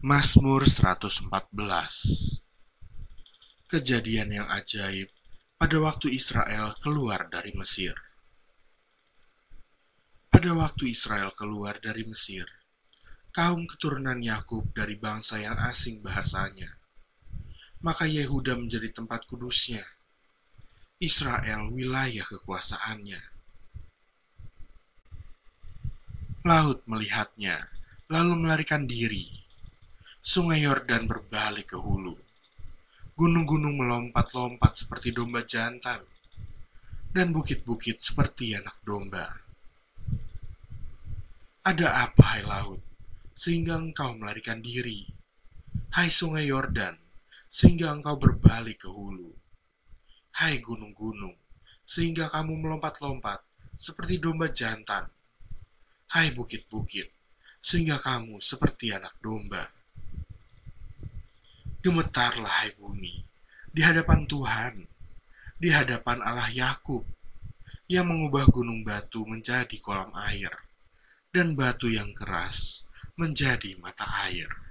Mazmur 114 Kejadian yang ajaib pada waktu Israel keluar dari Mesir. Pada waktu Israel keluar dari Mesir, kaum keturunan Yakub dari bangsa yang asing bahasanya, maka Yehuda menjadi tempat kudusnya, Israel wilayah kekuasaannya. Laut melihatnya, lalu melarikan diri. Sungai Yordan berbalik ke hulu. Gunung-gunung melompat-lompat seperti domba jantan, dan bukit-bukit seperti anak domba. Ada apa, hai laut, sehingga engkau melarikan diri? Hai sungai Yordan, sehingga engkau berbalik ke hulu. Hai gunung-gunung, sehingga kamu melompat-lompat seperti domba jantan. Hai bukit-bukit, sehingga kamu seperti anak domba. Gemetarlah hai bumi, di hadapan Tuhan, di hadapan Allah Yakub, yang mengubah gunung batu menjadi kolam air, dan batu yang keras menjadi mata air.